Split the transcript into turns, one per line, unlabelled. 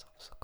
subscribe